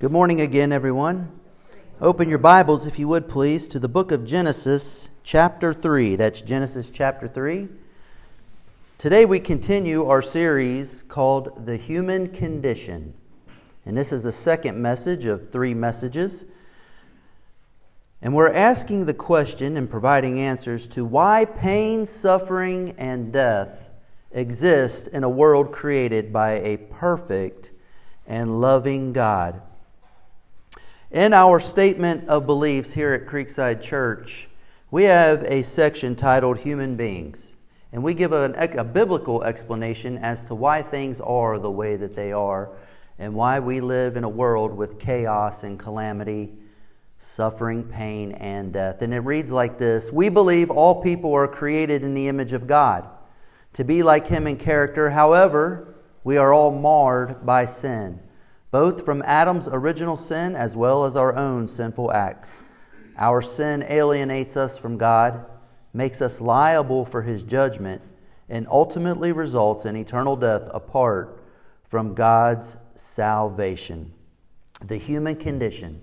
Good morning again, everyone. Open your Bibles, if you would please, to the book of Genesis, chapter 3. That's Genesis chapter 3. Today we continue our series called The Human Condition. And this is the second message of three messages. And we're asking the question and providing answers to why pain, suffering, and death exist in a world created by a perfect and loving God. In our statement of beliefs here at Creekside Church, we have a section titled Human Beings, and we give an, a biblical explanation as to why things are the way that they are and why we live in a world with chaos and calamity, suffering, pain, and death. And it reads like this We believe all people are created in the image of God, to be like Him in character. However, we are all marred by sin both from Adam's original sin as well as our own sinful acts. Our sin alienates us from God, makes us liable for his judgment, and ultimately results in eternal death apart from God's salvation. The human condition.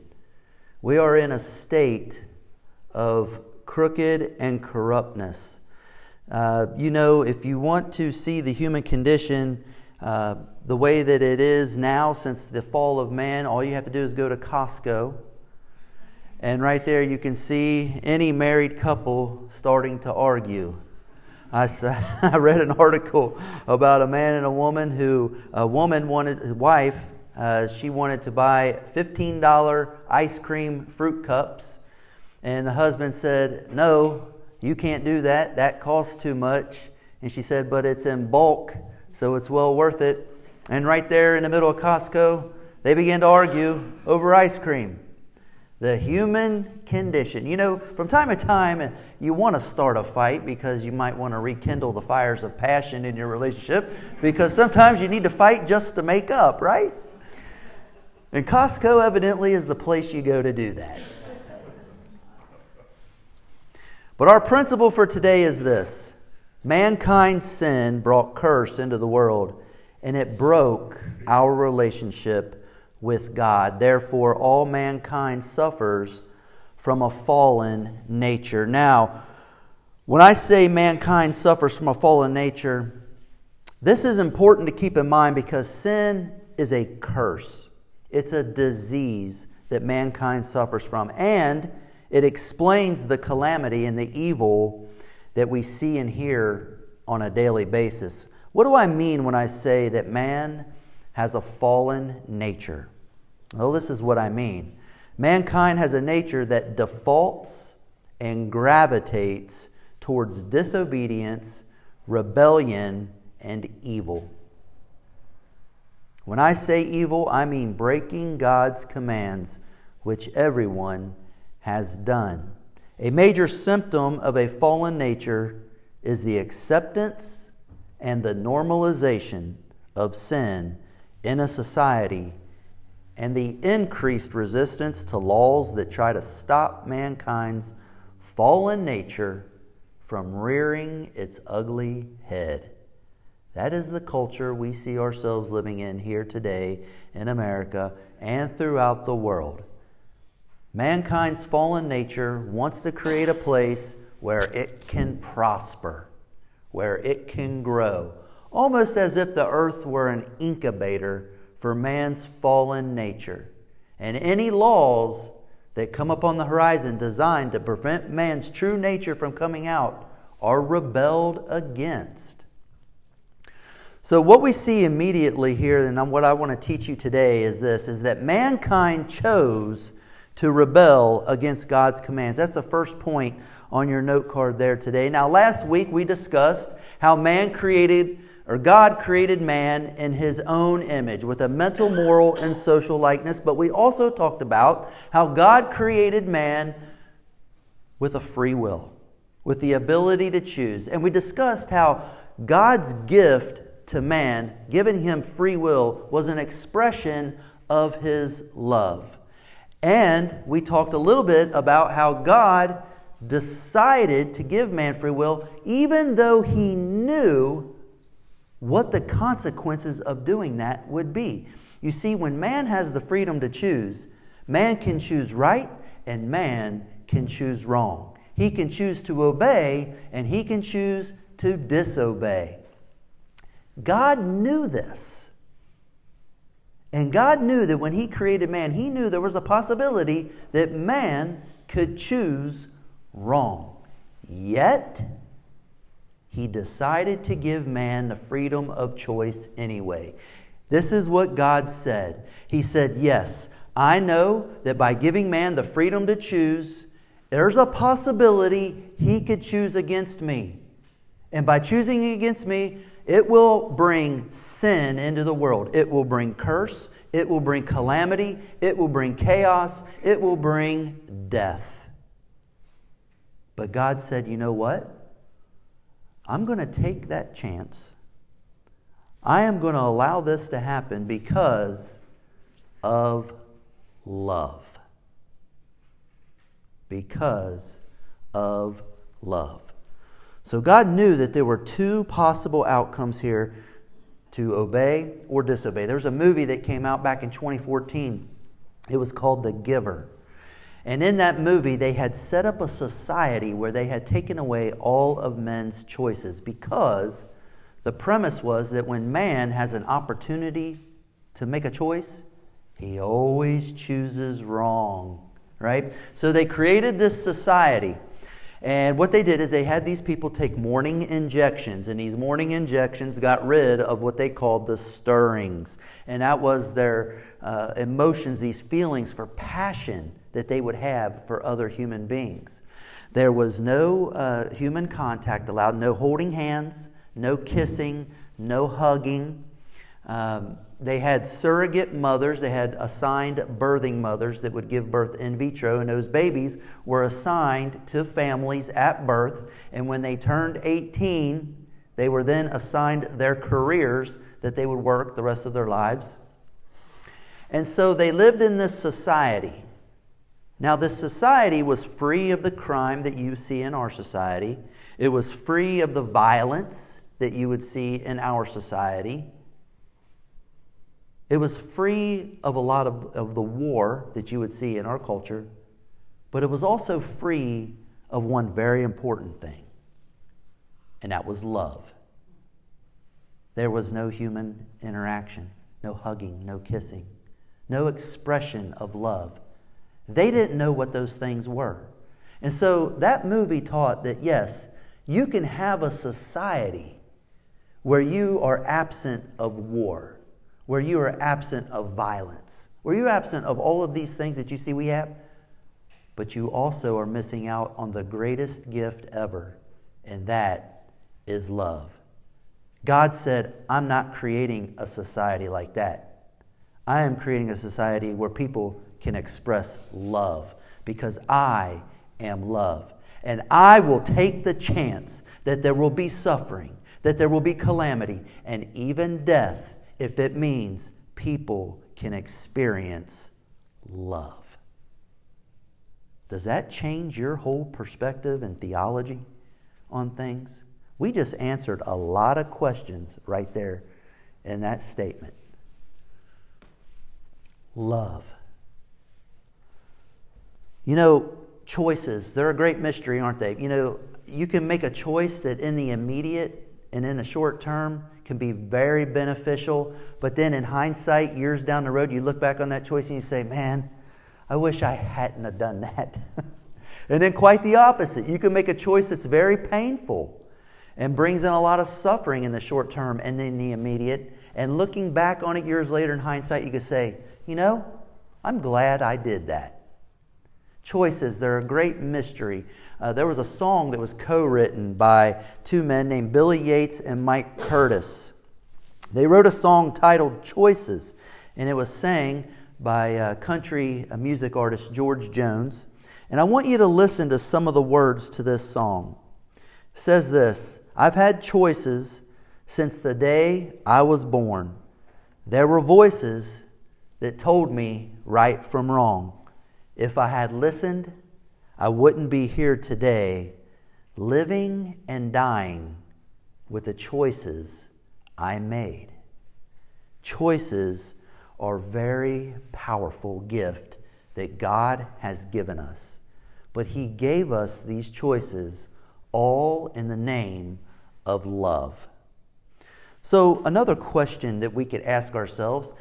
We are in a state of crooked and corruptness. Uh, you know, if you want to see the human condition, uh, the way that it is now since the fall of man, all you have to do is go to Costco. And right there, you can see any married couple starting to argue. I, saw, I read an article about a man and a woman who, a woman wanted, his wife, uh, she wanted to buy $15 ice cream fruit cups. And the husband said, No, you can't do that. That costs too much. And she said, But it's in bulk, so it's well worth it. And right there in the middle of Costco, they began to argue over ice cream. The human condition. You know, from time to time, you want to start a fight because you might want to rekindle the fires of passion in your relationship because sometimes you need to fight just to make up, right? And Costco evidently is the place you go to do that. But our principle for today is this mankind's sin brought curse into the world and it broke our relationship with God. Therefore, all mankind suffers from a fallen nature. Now, when I say mankind suffers from a fallen nature, this is important to keep in mind because sin is a curse. It's a disease that mankind suffers from. And it explains the calamity and the evil that we see and hear on a daily basis. What do I mean when I say that man has a fallen nature? Well, this is what I mean. Mankind has a nature that defaults and gravitates towards disobedience, rebellion, and evil. When I say evil, I mean breaking God's commands, which everyone has done. A major symptom of a fallen nature is the acceptance and the normalization of sin in a society and the increased resistance to laws that try to stop mankind's fallen nature from rearing its ugly head. That is the culture we see ourselves living in here today in America and throughout the world. Mankind's fallen nature wants to create a place where it can prosper where it can grow, almost as if the earth were an incubator for man's fallen nature. And any laws that come upon the horizon designed to prevent man's true nature from coming out are rebelled against. So what we see immediately here and what I want to teach you today is this is that mankind chose to rebel against God's commands. That's the first point on your note card there today. Now, last week we discussed how man created, or God created man in his own image with a mental, moral, and social likeness. But we also talked about how God created man with a free will, with the ability to choose. And we discussed how God's gift to man, giving him free will, was an expression of his love. And we talked a little bit about how God decided to give man free will, even though he knew what the consequences of doing that would be. You see, when man has the freedom to choose, man can choose right and man can choose wrong. He can choose to obey and he can choose to disobey. God knew this. And God knew that when He created man, He knew there was a possibility that man could choose wrong. Yet, He decided to give man the freedom of choice anyway. This is what God said. He said, Yes, I know that by giving man the freedom to choose, there's a possibility he could choose against me. And by choosing against me, it will bring sin into the world. It will bring curse. It will bring calamity. It will bring chaos. It will bring death. But God said, you know what? I'm going to take that chance. I am going to allow this to happen because of love. Because of love. So God knew that there were two possible outcomes here to obey or disobey. There's a movie that came out back in 2014. It was called The Giver. And in that movie, they had set up a society where they had taken away all of men's choices because the premise was that when man has an opportunity to make a choice, he always chooses wrong, right? So they created this society and what they did is they had these people take morning injections, and these morning injections got rid of what they called the stirrings. And that was their uh, emotions, these feelings for passion that they would have for other human beings. There was no uh, human contact allowed, no holding hands, no kissing, no hugging. Um, they had surrogate mothers, they had assigned birthing mothers that would give birth in vitro, and those babies were assigned to families at birth. And when they turned 18, they were then assigned their careers that they would work the rest of their lives. And so they lived in this society. Now, this society was free of the crime that you see in our society, it was free of the violence that you would see in our society. It was free of a lot of, of the war that you would see in our culture, but it was also free of one very important thing, and that was love. There was no human interaction, no hugging, no kissing, no expression of love. They didn't know what those things were. And so that movie taught that yes, you can have a society where you are absent of war where you are absent of violence, where you're absent of all of these things that you see we have, but you also are missing out on the greatest gift ever, and that is love. God said, I'm not creating a society like that. I am creating a society where people can express love because I am love. And I will take the chance that there will be suffering, that there will be calamity, and even death if it means people can experience love. Does that change your whole perspective and theology on things? We just answered a lot of questions right there in that statement. Love. You know, choices, they're a great mystery, aren't they? You know, you can make a choice that in the immediate and in the short term can be very beneficial. But then in hindsight, years down the road, you look back on that choice and you say, man, I wish I hadn't have done that. and then quite the opposite. You can make a choice that's very painful and brings in a lot of suffering in the short term and in the immediate. And looking back on it years later in hindsight, you could say, you know, I'm glad I did that. Choices, they're a great mystery. Uh, there was a song that was co written by two men named Billy Yates and Mike Curtis. They wrote a song titled Choices, and it was sang by uh, country uh, music artist George Jones. And I want you to listen to some of the words to this song. It says this I've had choices since the day I was born. There were voices that told me right from wrong. If I had listened, I wouldn't be here today living and dying with the choices I made. Choices are very powerful gift that God has given us. But He gave us these choices all in the name of love. So, another question that we could ask ourselves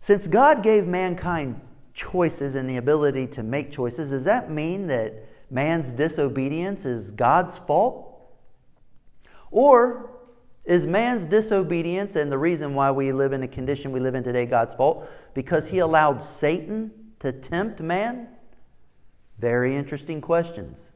since God gave mankind choices and the ability to make choices, does that mean that man's disobedience is God's fault? Or is man's disobedience and the reason why we live in the condition we live in today God's fault? Because he allowed Satan to tempt man? Very interesting questions.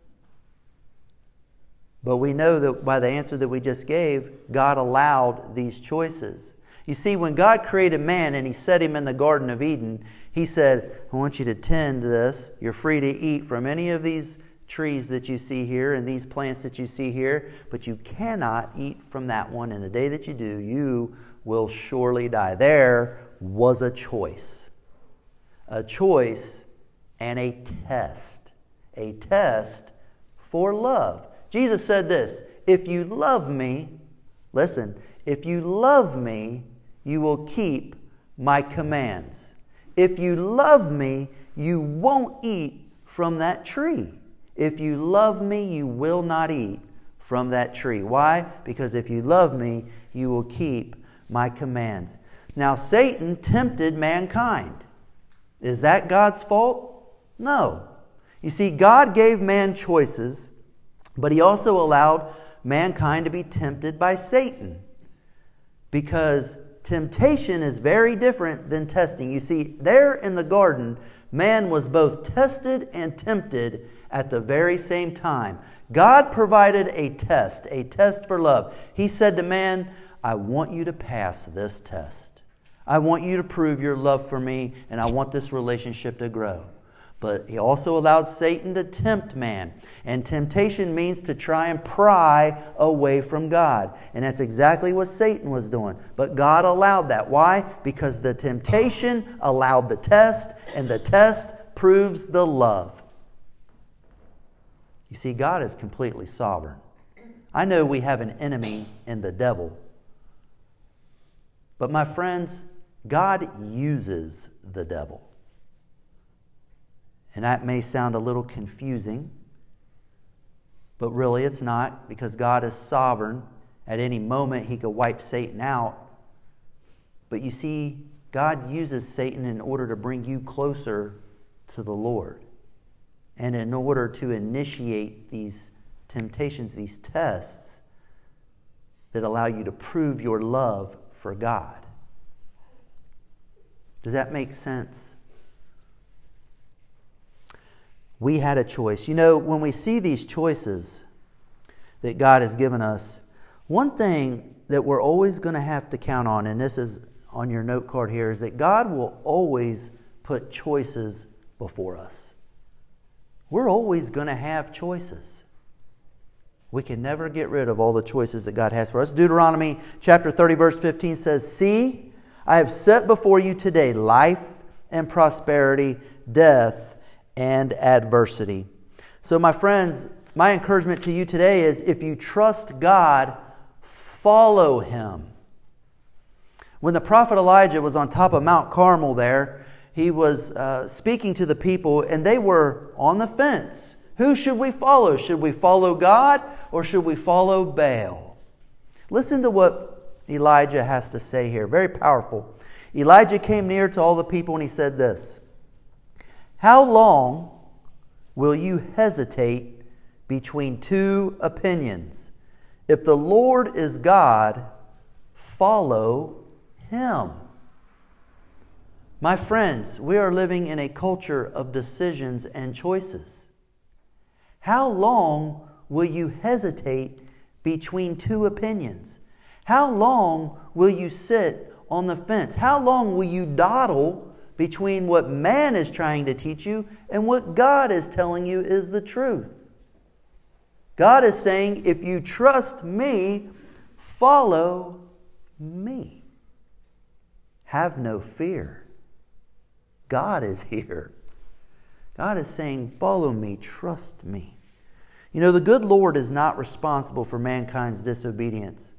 But we know that by the answer that we just gave, God allowed these choices. You see, when God created man and he set him in the Garden of Eden, he said, I want you to tend this. You're free to eat from any of these trees that you see here and these plants that you see here, but you cannot eat from that one. And the day that you do, you will surely die. There was a choice. A choice and a test. A test for love. Jesus said this If you love me, listen, if you love me, you will keep my commands. If you love me, you won't eat from that tree. If you love me, you will not eat from that tree. Why? Because if you love me, you will keep my commands. Now, Satan tempted mankind. Is that God's fault? No. You see, God gave man choices, but he also allowed mankind to be tempted by Satan. Because temptation is very different than testing. You see, there in the garden, man was both tested and tempted at the very same time. God provided a test, a test for love. He said to man, I want you to pass this test. I want you to prove your love for me, and I want this relationship to grow. But he also allowed Satan to tempt man. And temptation means to try and pry away from God. And that's exactly what Satan was doing. But God allowed that. Why? Because the temptation allowed the test, and the test proves the love. You see, God is completely sovereign. I know we have an enemy in the devil. But my friends, God uses the devil. And that may sound a little confusing, but really it's not because God is sovereign. At any moment, He could wipe Satan out. But you see, God uses Satan in order to bring you closer to the Lord and in order to initiate these temptations, these tests that allow you to prove your love for God. Does that make sense? We had a choice. You know, when we see these choices that God has given us, one thing that we're always going to have to count on, and this is on your note card here, is that God will always put choices before us we're always going to have choices. We can never get rid of all the choices that God has for us. Deuteronomy chapter 30, verse 15 says, See, I have set before you today life and prosperity, death and adversity. So, my friends, my encouragement to you today is if you trust God, follow Him. When the prophet Elijah was on top of Mount Carmel there, he was uh, speaking to the people, and they were on the fence. Who should we follow? Should we follow God or should we follow Baal? Listen to what Elijah has to say here. Very powerful. Elijah came near to all the people and he said this How long will you hesitate between two opinions? If the Lord is God, follow him. My friends, we are living in a culture of decisions and choices. How long will you hesitate between two opinions? How long will you sit on the fence? How long will you dawdle between what man is trying to teach you and what God is telling you is the truth? God is saying, if you trust me, follow me. Have no fear. God is here. God is saying, Follow me, trust me. You know, the good Lord is not responsible for mankind's disobedience,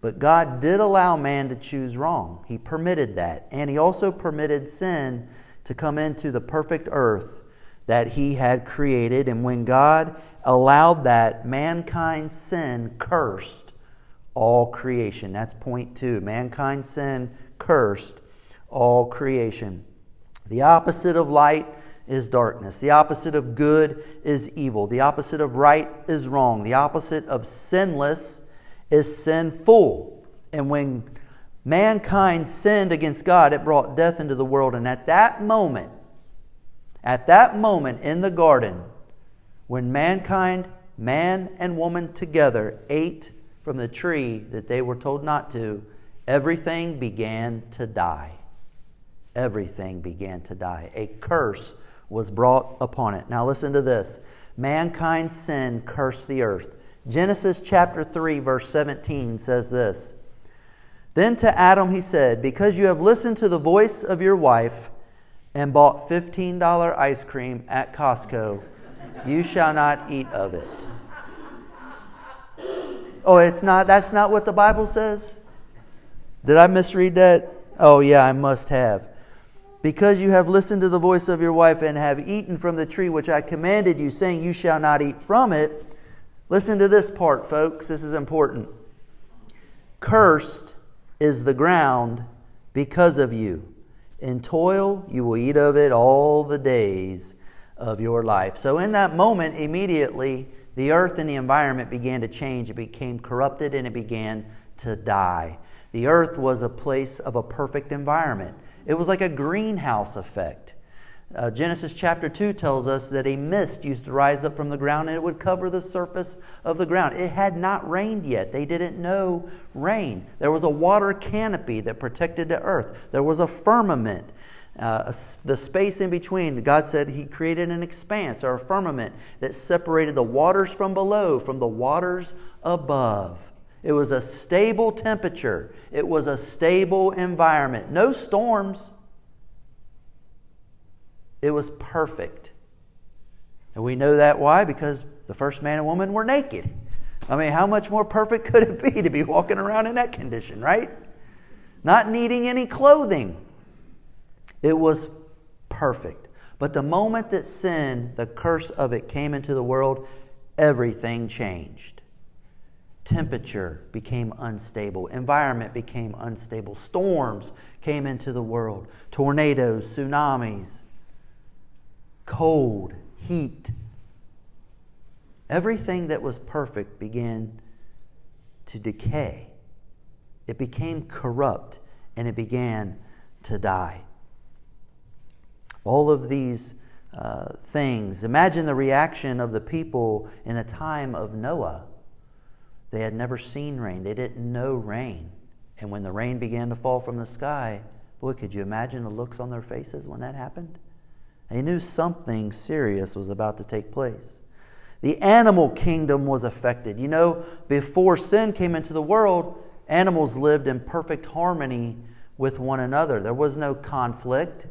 But God did allow man to choose wrong. He permitted that. And He also permitted sin to come into the perfect earth that He had created. And when God allowed that, mankind's sin cursed all creation. That's point two. Mankind's sin cursed all creation. The opposite of light is darkness. The opposite of good is evil. The opposite of right is wrong. The opposite of sinless is sinful. And when mankind sinned against God, it brought death into the world. And at that moment, at that moment in the garden, when mankind, man and woman together, ate from the tree that they were told not to, everything began to die. Everything began to die. A curse was brought upon it. Now, listen to this mankind's sin cursed the earth. Genesis chapter 3, verse 17 says this Then to Adam he said, Because you have listened to the voice of your wife and bought $15 ice cream at Costco, you shall not eat of it. Oh, it's not, that's not what the Bible says? Did I misread that? Oh, yeah, I must have. Because you have listened to the voice of your wife and have eaten from the tree which I commanded you, saying, You shall not eat from it. Listen to this part, folks. This is important. Cursed is the ground because of you. In toil you will eat of it all the days of your life. So, in that moment, immediately, the earth and the environment began to change. It became corrupted and it began to die. The earth was a place of a perfect environment. It was like a greenhouse effect. Uh, Genesis chapter 2 tells us that a mist used to rise up from the ground and it would cover the surface of the ground. It had not rained yet. They didn't know rain. There was a water canopy that protected the earth, there was a firmament. Uh, the space in between, God said He created an expanse or a firmament that separated the waters from below from the waters above. It was a stable temperature, it was a stable environment. No storms. It was perfect. And we know that why? Because the first man and woman were naked. I mean, how much more perfect could it be to be walking around in that condition, right? Not needing any clothing. It was perfect. But the moment that sin, the curse of it, came into the world, everything changed temperature became unstable, environment became unstable, storms came into the world, tornadoes, tsunamis, cold, heat. Everything that was perfect began to decay. It became corrupt and it began to die. All of these uh, things, imagine the reaction of the people in the time of Noah they had never seen rain, they didn't know rain. And when the rain began to fall from the sky, boy, could you imagine the looks on their faces when that happened? They knew something serious was about to take place. The animal kingdom was affected. You know, before sin came into the world, animals lived in perfect harmony with one another. There was no conflict,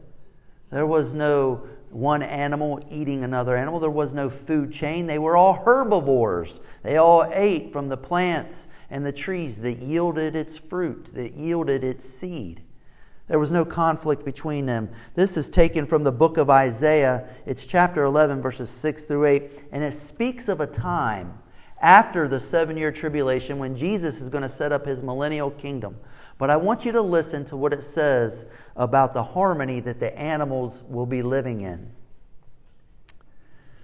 there was no one animal eating another animal. There was no food chain. They were all herbivores. They all ate from the plants and the trees that yielded its fruit, that yielded its seed. There was no conflict between them. This is taken from the book of Isaiah. It's chapter 11, verses 6 through 8. And it speaks of a time after the seven year tribulation when Jesus is going to set up his millennial kingdom. But I want you to listen to what it says about the harmony that the animals will be living in. It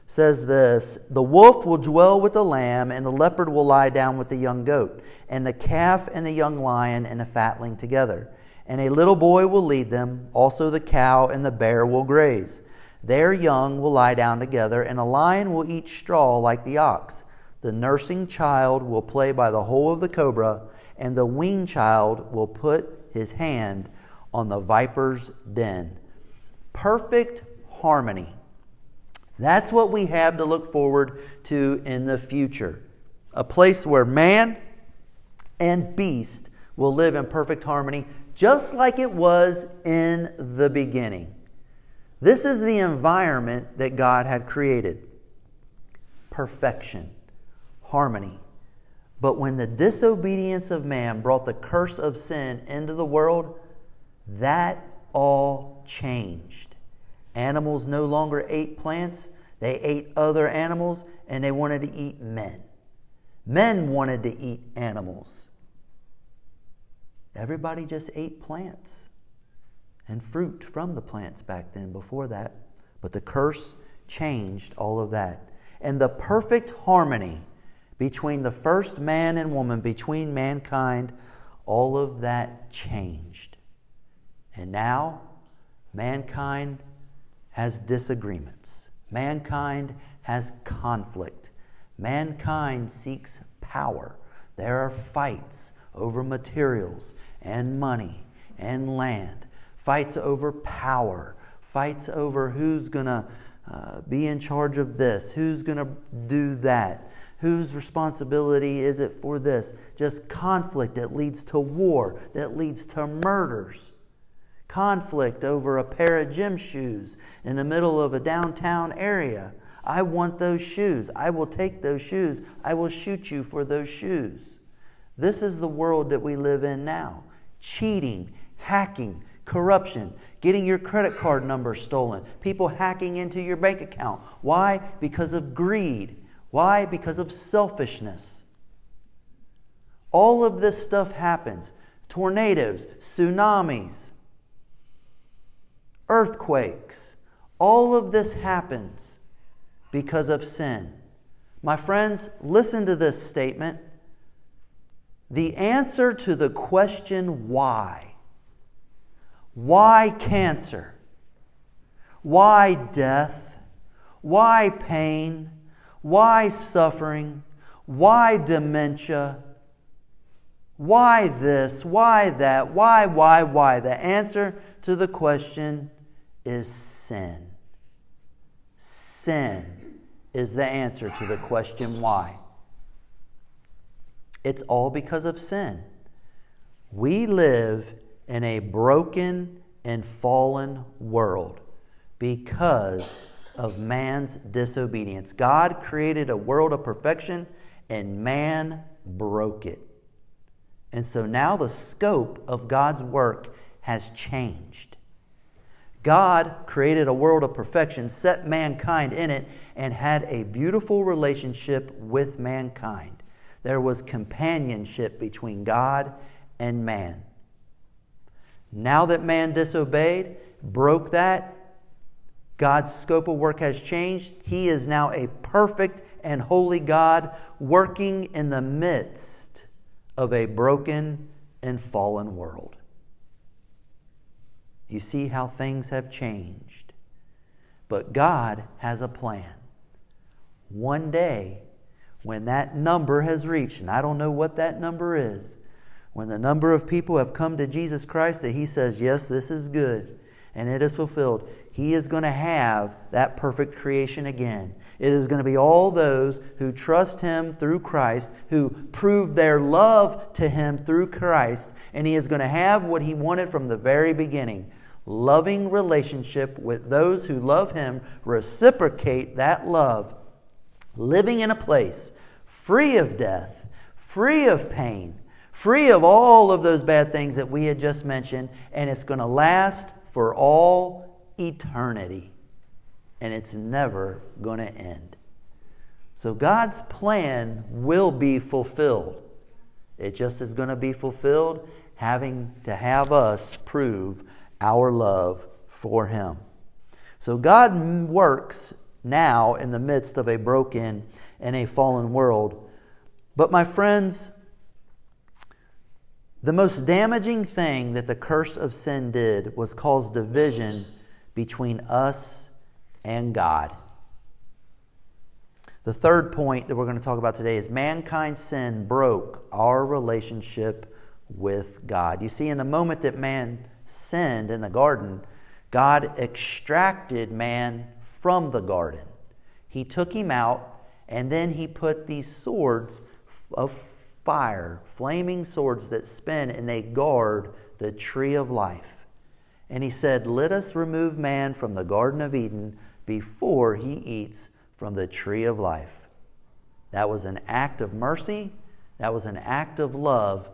says this The wolf will dwell with the lamb, and the leopard will lie down with the young goat, and the calf and the young lion and the fatling together. And a little boy will lead them, also the cow and the bear will graze. Their young will lie down together, and a lion will eat straw like the ox. The nursing child will play by the hole of the cobra and the weaned child will put his hand on the viper's den. Perfect harmony. That's what we have to look forward to in the future. A place where man and beast will live in perfect harmony, just like it was in the beginning. This is the environment that God had created perfection, harmony, But when the disobedience of man brought the curse of sin into the world, that all changed. Animals no longer ate plants, they ate other animals, and they wanted to eat men. Men wanted to eat animals. Everybody just ate plants and fruit from the plants back then before that. But the curse changed all of that. And the perfect harmony between the first man and woman, between mankind, all of that changed. And now, mankind has disagreements. Mankind has conflict. Mankind seeks power. There are fights over materials and money and land, fights over power, fights over who's going to uh, be in charge of this, who's going to do that, whose responsibility is it for this. Just conflict that leads to war, that leads to murders. Conflict over a pair of gym shoes in the middle of a downtown area. I want those shoes. I will take those shoes. I will shoot you for those shoes. This is the world that we live in now cheating, hacking, corruption, getting your credit card number stolen, people hacking into your bank account. Why? Because of greed. Why? Because of selfishness. All of this stuff happens tornadoes, tsunamis, earthquakes. All of this happens because of sin. My friends, listen to this statement. The answer to the question why, why cancer? Why death? Why pain? Why suffering? Why dementia? Why this? Why that? Why, why, why? The answer to the question is sin. Sin is the answer to the question why. It's all because of sin. We live in a broken and fallen world because of man's disobedience. God created a world of perfection and man broke it. And so now the scope of God's work has changed. God created a world of perfection, set mankind in it, and had a beautiful relationship with mankind there was companionship between God and man. Now that man disobeyed, broke that, God's scope of work has changed. He is now a perfect and holy God working in the midst of a broken and fallen world. You see how things have changed. But God has a plan. One day, when that number has reached, and I don't know what that number is, when the number of people have come to Jesus Christ that He says, Yes, this is good, and it is fulfilled, He is going to have that perfect creation again. It is going to be all those who trust Him through Christ, who prove their love to Him through Christ, and He is going to have what He wanted from the very beginning loving relationship with those who love Him, reciprocate that love living in a place free of death, free of pain, free of all of those bad things that we had just mentioned, and it's going to last for all eternity. And it's never going to end. So God's plan will be fulfilled. It just is going to be fulfilled having to have us prove our love for Him. So God works now in the midst of a broken and a fallen world. But, my friends, the most damaging thing that the curse of sin did was cause division between us and God. The third point that we're going to talk about today is mankind's sin broke our relationship with God. You see, in the moment that man sinned in the garden, God extracted man from the garden. He took him out, and then he put these swords of fire, flaming swords that spin, and they guard the tree of life. And he said, Let us remove man from the Garden of Eden before he eats from the tree of life. That was an act of mercy. That was an act of love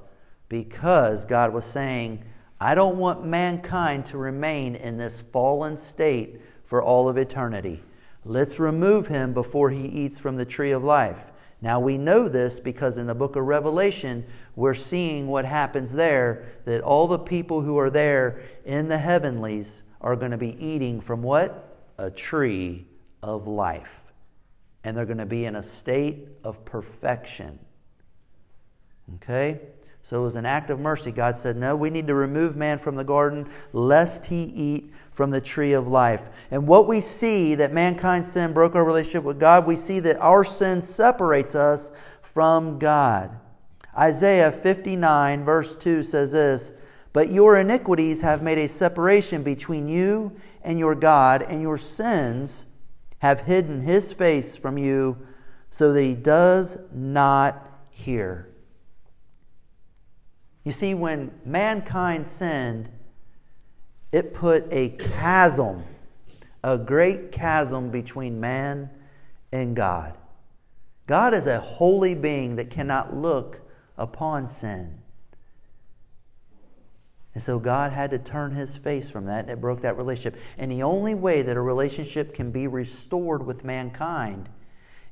because God was saying, I don't want mankind to remain in this fallen state for all of eternity. Let's remove him before he eats from the tree of life. Now we know this because in the book of Revelation, we're seeing what happens there that all the people who are there in the heavenlies are going to be eating from what? A tree of life. And they're going to be in a state of perfection. Okay? So it was an act of mercy. God said, No, we need to remove man from the garden lest he eat from the tree of life. And what we see that mankind's sin broke our relationship with God, we see that our sin separates us from God. Isaiah 59, verse 2 says this But your iniquities have made a separation between you and your God, and your sins have hidden his face from you so that he does not hear. You see, when mankind sinned, it put a chasm, a great chasm between man and God. God is a holy being that cannot look upon sin. And so God had to turn his face from that, and it broke that relationship. And the only way that a relationship can be restored with mankind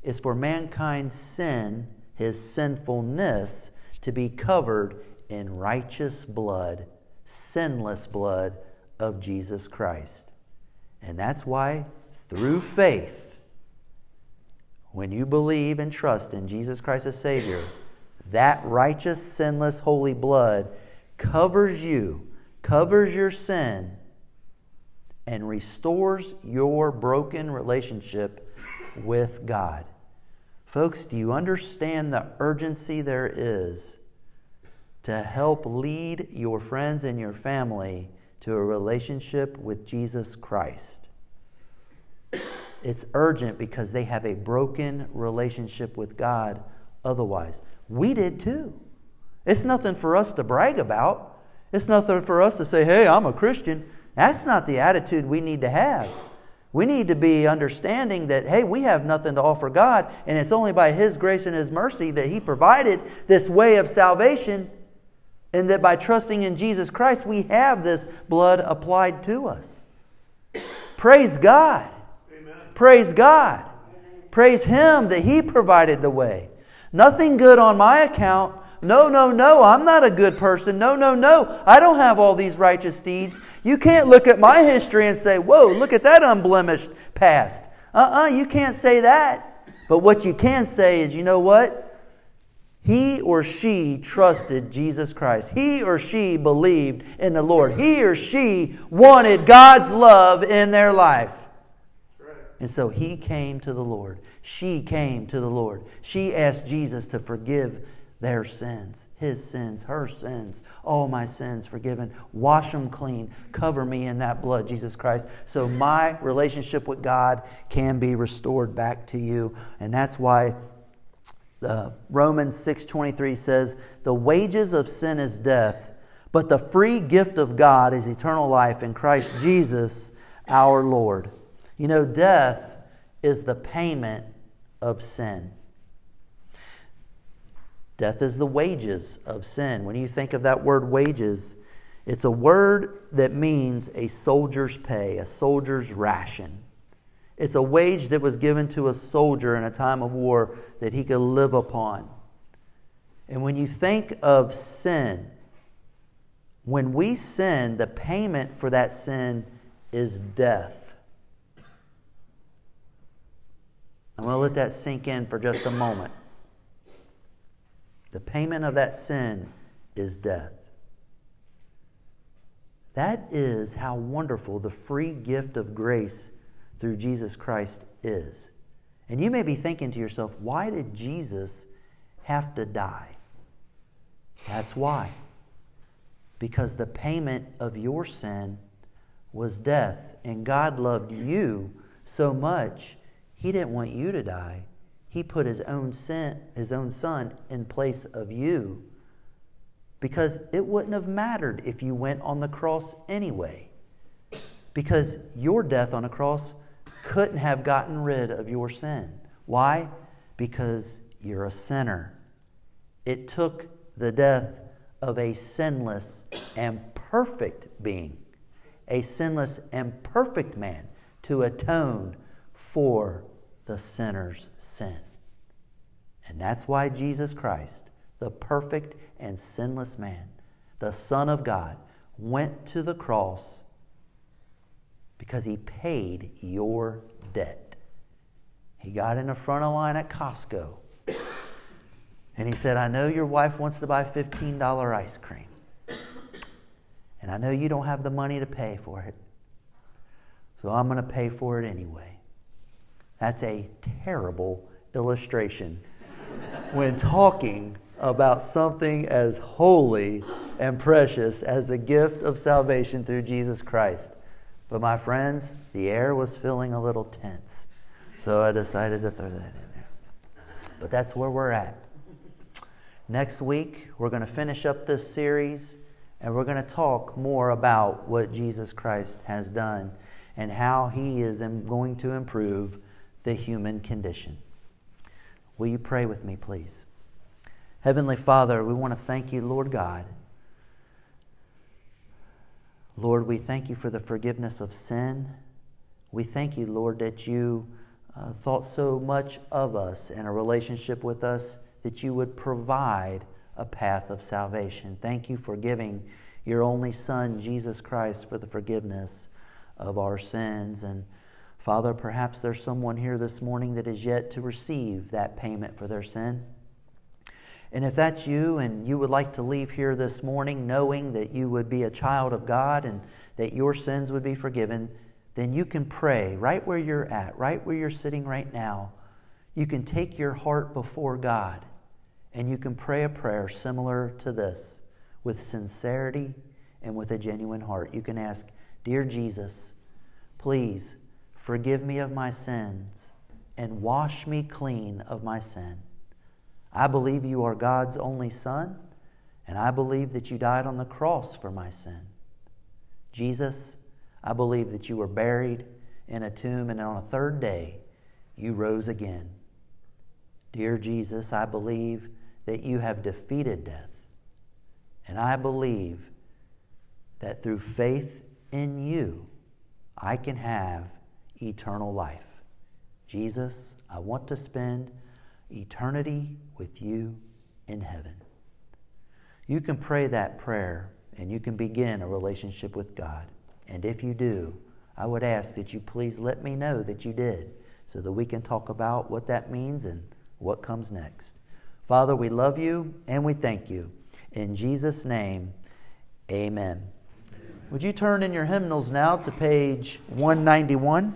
is for mankind's sin, his sinfulness, to be covered in righteous blood, sinless blood of Jesus Christ. And that's why, through faith, when you believe and trust in Jesus Christ as Savior, that righteous, sinless, holy blood covers you, covers your sin, and restores your broken relationship with God. Folks, do you understand the urgency there is to help lead your friends and your family to a relationship with Jesus Christ. It's urgent because they have a broken relationship with God otherwise. We did too. It's nothing for us to brag about. It's nothing for us to say, hey, I'm a Christian. That's not the attitude we need to have. We need to be understanding that, hey, we have nothing to offer God, and it's only by His grace and His mercy that He provided this way of salvation and that by trusting in Jesus Christ, we have this blood applied to us. Praise God. Amen. Praise God. Praise Him that He provided the way. Nothing good on my account. No, no, no, I'm not a good person. No, no, no, I don't have all these righteous deeds. You can't look at my history and say, whoa, look at that unblemished past. Uh uh-uh, uh you can't say that. But what you can say is, you know what? He or she trusted Jesus Christ. He or she believed in the Lord. He or she wanted God's love in their life. And so he came to the Lord. She came to the Lord. She asked Jesus to forgive their sins, his sins, her sins, all my sins forgiven. Wash them clean. Cover me in that blood, Jesus Christ, so my relationship with God can be restored back to you. And that's why uh, Romans 6:23 says, "The wages of sin is death, but the free gift of God is eternal life in Christ Jesus our Lord." You know, death is the payment of sin. Death is the wages of sin. When you think of that word wages, it's a word that means a soldier's pay, a soldier's ration. It's a wage that was given to a soldier in a time of war that he could live upon. And when you think of sin, when we sin, the payment for that sin is death. I'm going to let that sink in for just a moment. The payment of that sin is death. That is how wonderful the free gift of grace through Jesus Christ is. And you may be thinking to yourself, why did Jesus have to die? That's why. Because the payment of your sin was death. And God loved you so much, He didn't want you to die. He put His own, sin, his own Son in place of you because it wouldn't have mattered if you went on the cross anyway. Because your death on a cross couldn't have gotten rid of your sin. Why? Because you're a sinner It took the death of a sinless and perfect being, a sinless and perfect man, to atone for the sinner's sin. And that's why Jesus Christ, the perfect and sinless man, the Son of God, went to the cross because he paid your debt. He got in the front of line at Costco and he said, I know your wife wants to buy $15 ice cream. And I know you don't have the money to pay for it. So I'm going to pay for it anyway. That's a terrible illustration when talking about something as holy and precious as the gift of salvation through Jesus Christ. But my friends, the air was feeling a little tense. So I decided to throw that in there. But that's where we're at. Next week, we're going to finish up this series and we're going to talk more about what Jesus Christ has done and how he is going to improve the human condition. Will you pray with me, please? Heavenly Father, we want to thank you, Lord God. Lord, we thank you for the forgiveness of sin. We thank you, Lord, that you uh, thought so much of us and a relationship with us that you would provide a path of salvation. Thank you for giving your only Son, Jesus Christ, for the forgiveness of our sins. And Father, perhaps there's someone here this morning that is yet to receive that payment for their sin. And if that's you and you would like to leave here this morning knowing that you would be a child of God and that your sins would be forgiven, then you can pray right where you're at, right where you're sitting right now. You can take your heart before God and you can pray a prayer similar to this with sincerity and with a genuine heart. You can ask, Dear Jesus, please forgive me of my sins and wash me clean of my sin. I believe you are God's only Son, and I believe that you died on the cross for my sin. Jesus, I believe that you were buried in a tomb, and on a third day, you rose again. Dear Jesus, I believe that you have defeated death. And I believe that through faith in you, I can have eternal life. Jesus, I want to spend eternity with you in heaven. You can pray that prayer and you can begin a relationship with God. And if you do, I would ask that you please let me know that you did so that we can talk about what that means and what comes next. Father, we love you and we thank you. In Jesus' name, amen. Would you turn in your hymnals now to page 191?